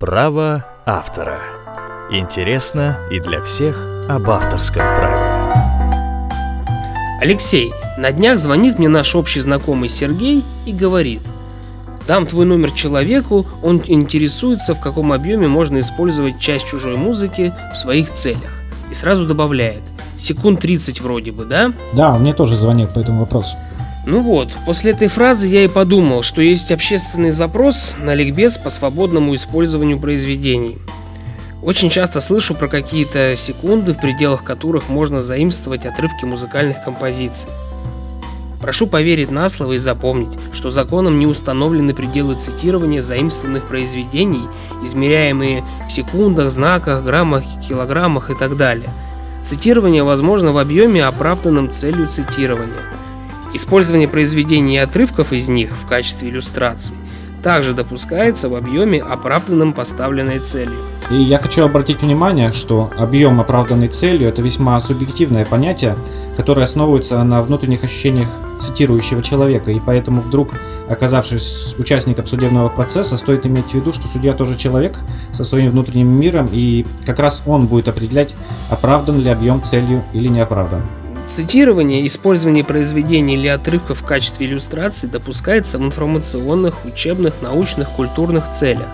Право автора. Интересно и для всех об авторском праве. Алексей, на днях звонит мне наш общий знакомый Сергей и говорит, дам твой номер человеку, он интересуется, в каком объеме можно использовать часть чужой музыки в своих целях. И сразу добавляет, секунд 30 вроде бы, да? Да, он мне тоже звонил по этому вопросу. Ну вот, после этой фразы я и подумал, что есть общественный запрос на ликбез по свободному использованию произведений. Очень часто слышу про какие-то секунды, в пределах которых можно заимствовать отрывки музыкальных композиций. Прошу поверить на слово и запомнить, что законом не установлены пределы цитирования заимствованных произведений, измеряемые в секундах, знаках, граммах, килограммах и так далее. Цитирование возможно в объеме, оправданном целью цитирования – Использование произведений и отрывков из них в качестве иллюстраций также допускается в объеме, оправданном поставленной целью. И я хочу обратить внимание, что объем оправданной целью это весьма субъективное понятие, которое основывается на внутренних ощущениях цитирующего человека, и поэтому вдруг, оказавшись участником судебного процесса, стоит иметь в виду, что судья тоже человек со своим внутренним миром, и как раз он будет определять, оправдан ли объем целью или не оправдан. Цитирование, использование произведений или отрывков в качестве иллюстрации допускается в информационных, учебных, научных, культурных целях.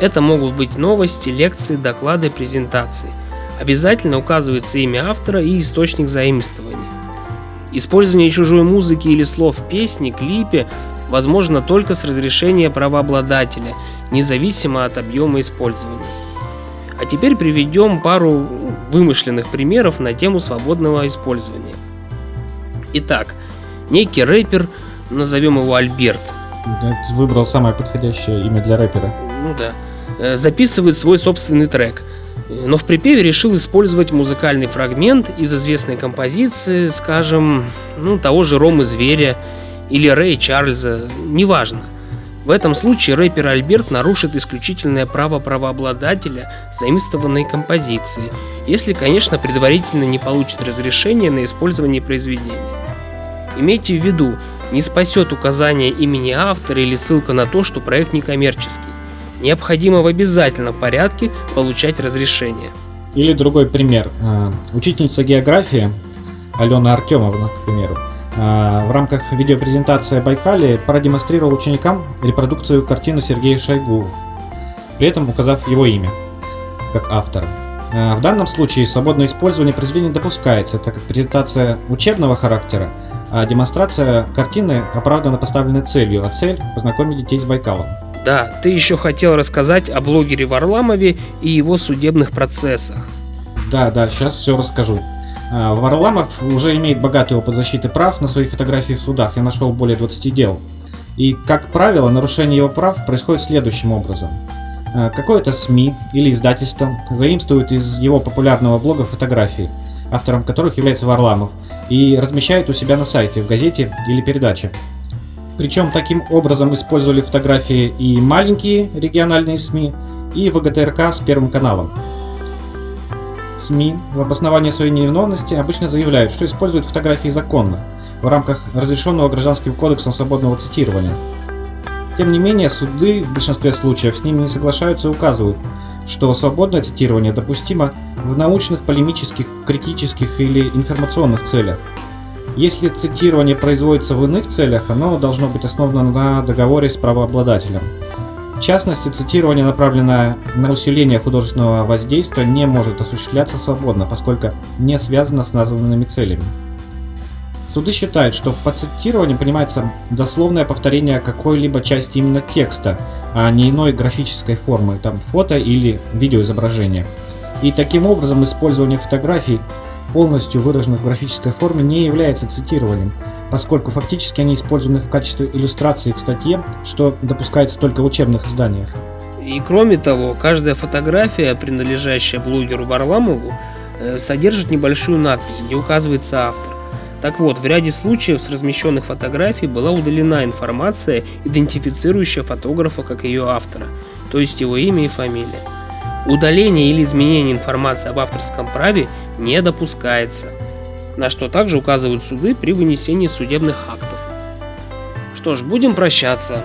Это могут быть новости, лекции, доклады, презентации. Обязательно указывается имя автора и источник заимствования. Использование чужой музыки или слов в песне, клипе возможно только с разрешения правообладателя, независимо от объема использования. А теперь приведем пару вымышленных примеров на тему свободного использования. Итак, некий рэпер, назовем его Альберт. Ты выбрал самое подходящее имя для рэпера. Ну да. Э, записывает свой собственный трек. Но в припеве решил использовать музыкальный фрагмент из известной композиции, скажем, ну, того же Ромы Зверя или Рэя Чарльза, неважно – в этом случае рэпер Альберт нарушит исключительное право правообладателя заимствованной композиции, если, конечно, предварительно не получит разрешение на использование произведения. Имейте в виду, не спасет указание имени автора или ссылка на то, что проект некоммерческий. Необходимо в обязательном порядке получать разрешение. Или другой пример. А, учительница географии Алена Артемовна, к примеру, в рамках видеопрезентации Байкали продемонстрировал ученикам репродукцию картины Сергея Шойгу, при этом указав его имя как автора. А, в данном случае свободное использование произведения допускается, так как презентация учебного характера, а демонстрация картины оправдана поставленной целью, а цель – познакомить детей с Байкалом. Да, ты еще хотел рассказать о блогере Варламове и его судебных процессах. Да, да, сейчас все расскажу. А, Варламов уже имеет богатый опыт защиты прав на свои фотографии в судах. Я нашел более 20 дел. И, как правило, нарушение его прав происходит следующим образом. А, какое-то СМИ или издательство заимствует из его популярного блога фотографии, автором которых является Варламов, и размещает у себя на сайте, в газете или передаче. Причем таким образом использовали фотографии и маленькие региональные СМИ, и ВГТРК с Первым каналом. СМИ в обосновании своей невиновности обычно заявляют, что используют фотографии законно, в рамках разрешенного Гражданским кодексом свободного цитирования. Тем не менее, суды в большинстве случаев с ними не соглашаются и указывают, что свободное цитирование допустимо в научных, полемических, критических или информационных целях. Если цитирование производится в иных целях, оно должно быть основано на договоре с правообладателем. В частности, цитирование, направленное на усиление художественного воздействия, не может осуществляться свободно, поскольку не связано с названными целями. Суды считают, что под цитированием понимается дословное повторение какой-либо части именно текста, а не иной графической формы, там фото или видеоизображение. И таким образом использование фотографий полностью выраженных в графической форме не является цитированием, поскольку фактически они использованы в качестве иллюстрации к статье, что допускается только в учебных изданиях. И кроме того, каждая фотография, принадлежащая блогеру Варламову, э, содержит небольшую надпись, где указывается автор. Так вот, в ряде случаев с размещенных фотографий была удалена информация, идентифицирующая фотографа как ее автора, то есть его имя и фамилия. Удаление или изменение информации об авторском праве не допускается, на что также указывают суды при вынесении судебных актов. Что ж, будем прощаться.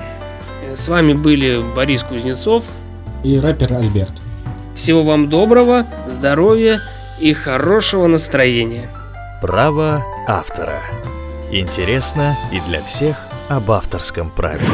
С вами были Борис Кузнецов, и рэпер Альберт. Всего вам доброго, здоровья и хорошего настроения. Право автора. Интересно и для всех об авторском праве.